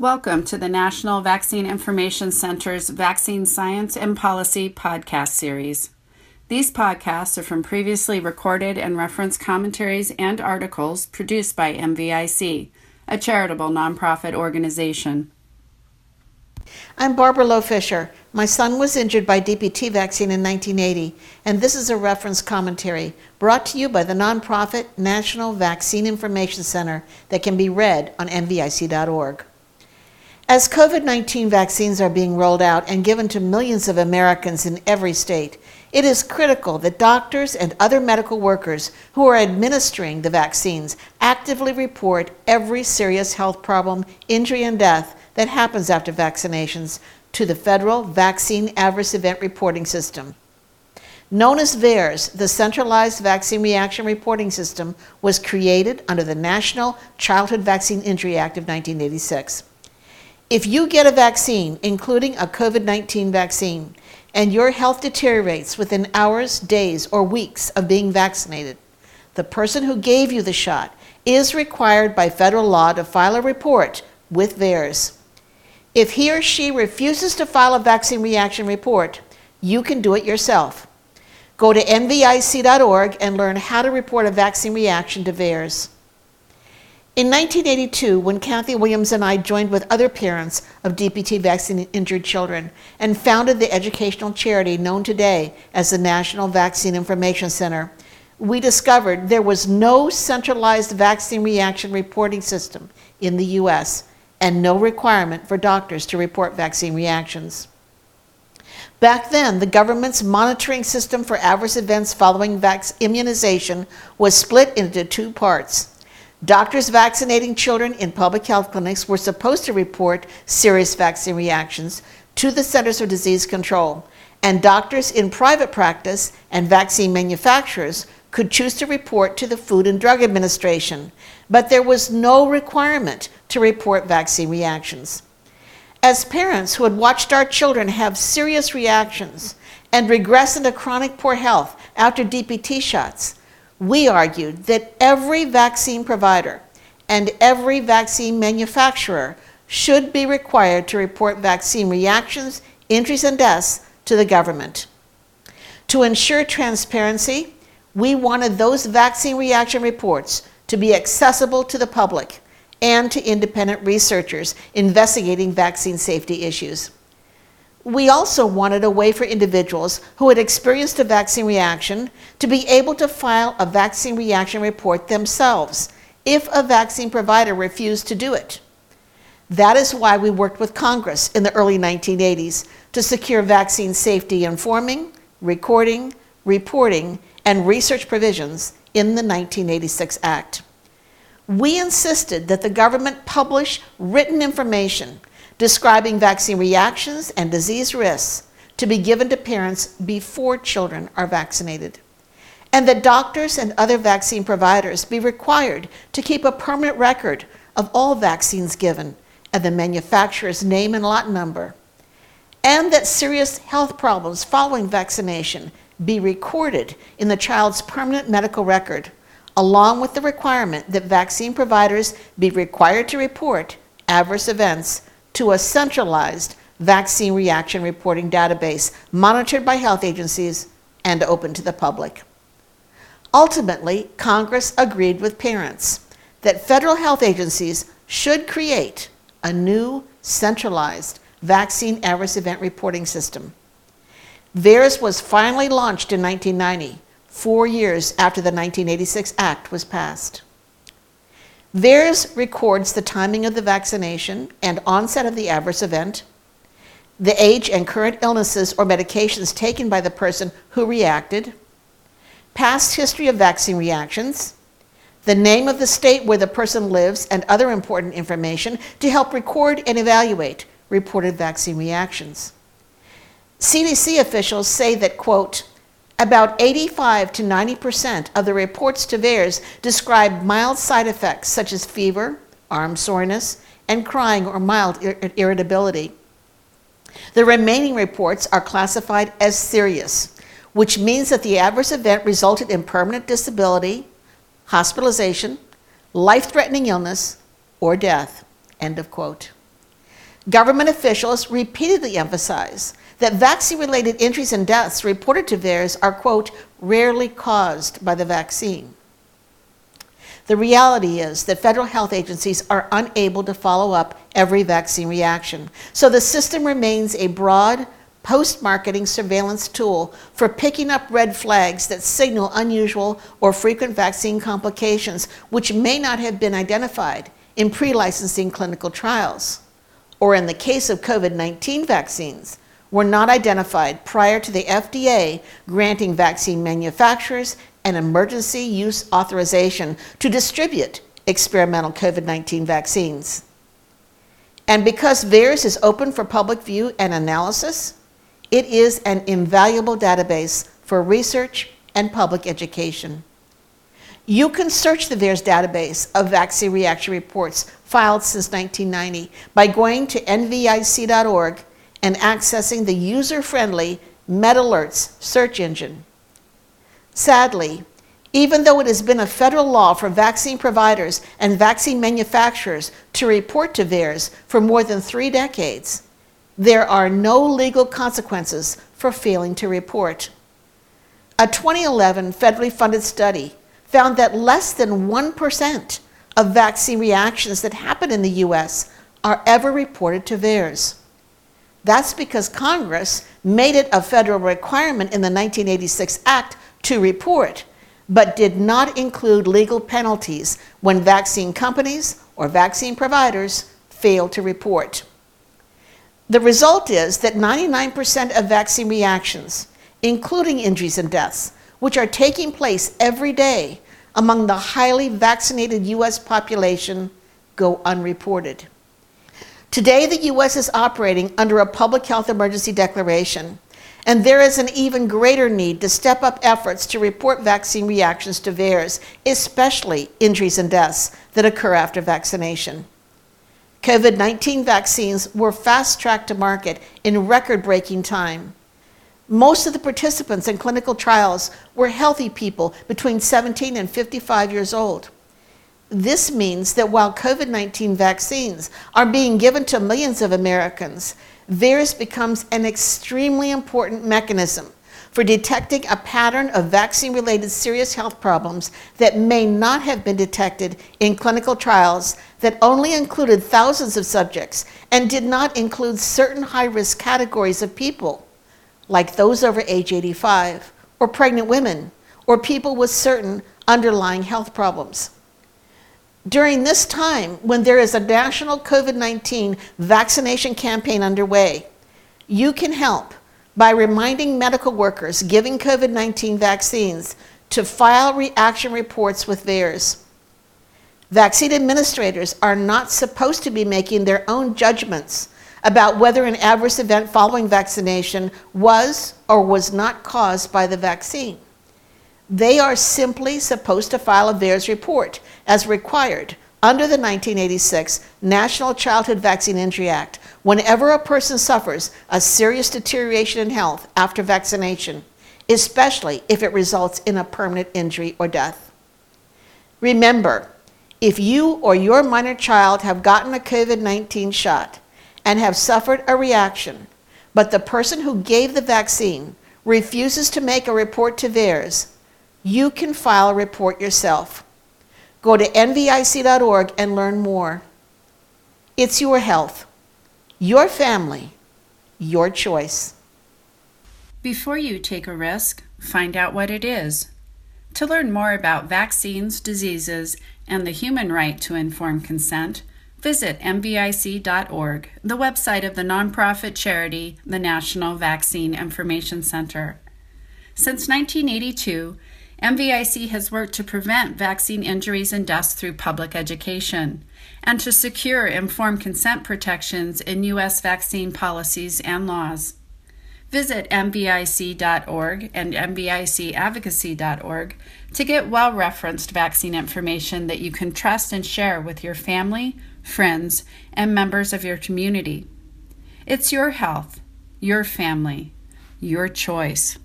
Welcome to the National Vaccine Information Center's Vaccine Science and Policy podcast series. These podcasts are from previously recorded and referenced commentaries and articles produced by NVIC, a charitable nonprofit organization. I'm Barbara Loe Fisher. My son was injured by DPT vaccine in 1980, and this is a reference commentary brought to you by the nonprofit National Vaccine Information Center that can be read on NVIC.org. As COVID 19 vaccines are being rolled out and given to millions of Americans in every state, it is critical that doctors and other medical workers who are administering the vaccines actively report every serious health problem, injury, and death that happens after vaccinations to the Federal Vaccine Adverse Event Reporting System. Known as VAERS, the Centralized Vaccine Reaction Reporting System was created under the National Childhood Vaccine Injury Act of 1986. If you get a vaccine, including a COVID 19 vaccine, and your health deteriorates within hours, days, or weeks of being vaccinated, the person who gave you the shot is required by federal law to file a report with VAERS. If he or she refuses to file a vaccine reaction report, you can do it yourself. Go to nvic.org and learn how to report a vaccine reaction to VAERS. In 1982, when Kathy Williams and I joined with other parents of DPT vaccine injured children and founded the educational charity known today as the National Vaccine Information Center, we discovered there was no centralized vaccine reaction reporting system in the U.S. and no requirement for doctors to report vaccine reactions. Back then, the government's monitoring system for adverse events following vac- immunization was split into two parts Doctors vaccinating children in public health clinics were supposed to report serious vaccine reactions to the Centers for Disease Control, and doctors in private practice and vaccine manufacturers could choose to report to the Food and Drug Administration, but there was no requirement to report vaccine reactions. As parents who had watched our children have serious reactions and regress into chronic poor health after DPT shots, we argued that every vaccine provider and every vaccine manufacturer should be required to report vaccine reactions, injuries, and deaths to the government. To ensure transparency, we wanted those vaccine reaction reports to be accessible to the public and to independent researchers investigating vaccine safety issues. We also wanted a way for individuals who had experienced a vaccine reaction to be able to file a vaccine reaction report themselves if a vaccine provider refused to do it. That is why we worked with Congress in the early 1980s to secure vaccine safety informing, recording, reporting, and research provisions in the 1986 Act. We insisted that the government publish written information describing vaccine reactions and disease risks to be given to parents before children are vaccinated. And that doctors and other vaccine providers be required to keep a permanent record of all vaccines given and the manufacturer's name and lot number. And that serious health problems following vaccination be recorded in the child's permanent medical record, along with the requirement that vaccine providers be required to report adverse events to a centralized vaccine reaction reporting database monitored by health agencies and open to the public. Ultimately, Congress agreed with parents that federal health agencies should create a new centralized vaccine adverse event reporting system. VAERS was finally launched in 1990, four years after the 1986 Act was passed. VAERS records the timing of the vaccination and onset of the adverse event, the age and current illnesses or medications taken by the person who reacted, past history of vaccine reactions, the name of the state where the person lives, and other important information to help record and evaluate reported vaccine reactions. CDC officials say that, quote, about 85 to 90% of the reports to VAERS describe mild side effects such as fever, arm soreness, and crying or mild ir- irritability. The remaining reports are classified as serious, which means that the adverse event resulted in permanent disability, hospitalization, life threatening illness, or death. End of quote. Government officials repeatedly emphasize that vaccine related injuries and deaths reported to VAERS are, quote, rarely caused by the vaccine. The reality is that federal health agencies are unable to follow up every vaccine reaction. So the system remains a broad, post marketing surveillance tool for picking up red flags that signal unusual or frequent vaccine complications, which may not have been identified in pre licensing clinical trials. Or in the case of COVID 19 vaccines, were not identified prior to the FDA granting vaccine manufacturers an emergency use authorization to distribute experimental COVID 19 vaccines. And because VAERS is open for public view and analysis, it is an invaluable database for research and public education. You can search the VAERS database of vaccine reaction reports filed since 1990 by going to nvic.org and accessing the user friendly MedAlerts search engine. Sadly, even though it has been a federal law for vaccine providers and vaccine manufacturers to report to VAERS for more than three decades, there are no legal consequences for failing to report. A 2011 federally funded study found that less than 1% of vaccine reactions that happen in the U.S. are ever reported to VAERS. That's because Congress made it a federal requirement in the 1986 Act to report, but did not include legal penalties when vaccine companies or vaccine providers fail to report. The result is that 99% of vaccine reactions, including injuries and deaths, which are taking place every day among the highly vaccinated U.S. population, go unreported. Today, the U.S. is operating under a public health emergency declaration and there is an even greater need to step up efforts to report vaccine reactions to VAERS, especially injuries and deaths that occur after vaccination. COVID 19 vaccines were fast tracked to market in record breaking time. Most of the participants in clinical trials were healthy people between 17 and 55 years old. This means that while COVID 19 vaccines are being given to millions of Americans, VAERS becomes an extremely important mechanism for detecting a pattern of vaccine related serious health problems that may not have been detected in clinical trials that only included thousands of subjects and did not include certain high risk categories of people, like those over age 85, or pregnant women, or people with certain underlying health problems. During this time, when there is a national COVID 19 vaccination campaign underway, you can help by reminding medical workers giving COVID 19 vaccines to file reaction reports with VAERS. Vaccine administrators are not supposed to be making their own judgments about whether an adverse event following vaccination was or was not caused by the vaccine. They are simply supposed to file a VAERS report as required under the 1986 National Childhood Vaccine Injury Act whenever a person suffers a serious deterioration in health after vaccination, especially if it results in a permanent injury or death. Remember, if you or your minor child have gotten a COVID 19 shot and have suffered a reaction, but the person who gave the vaccine refuses to make a report to VAERS, you can file a report yourself. Go to nvic.org and learn more. It's your health, your family, your choice. Before you take a risk, find out what it is. To learn more about vaccines, diseases, and the human right to informed consent, visit nvic.org, the website of the nonprofit charity, the National Vaccine Information Center. Since 1982, NVIC has worked to prevent vaccine injuries and deaths through public education and to secure informed consent protections in U.S. vaccine policies and laws. Visit NVIC.org and NVICadvocacy.org to get well referenced vaccine information that you can trust and share with your family, friends, and members of your community. It's your health, your family, your choice.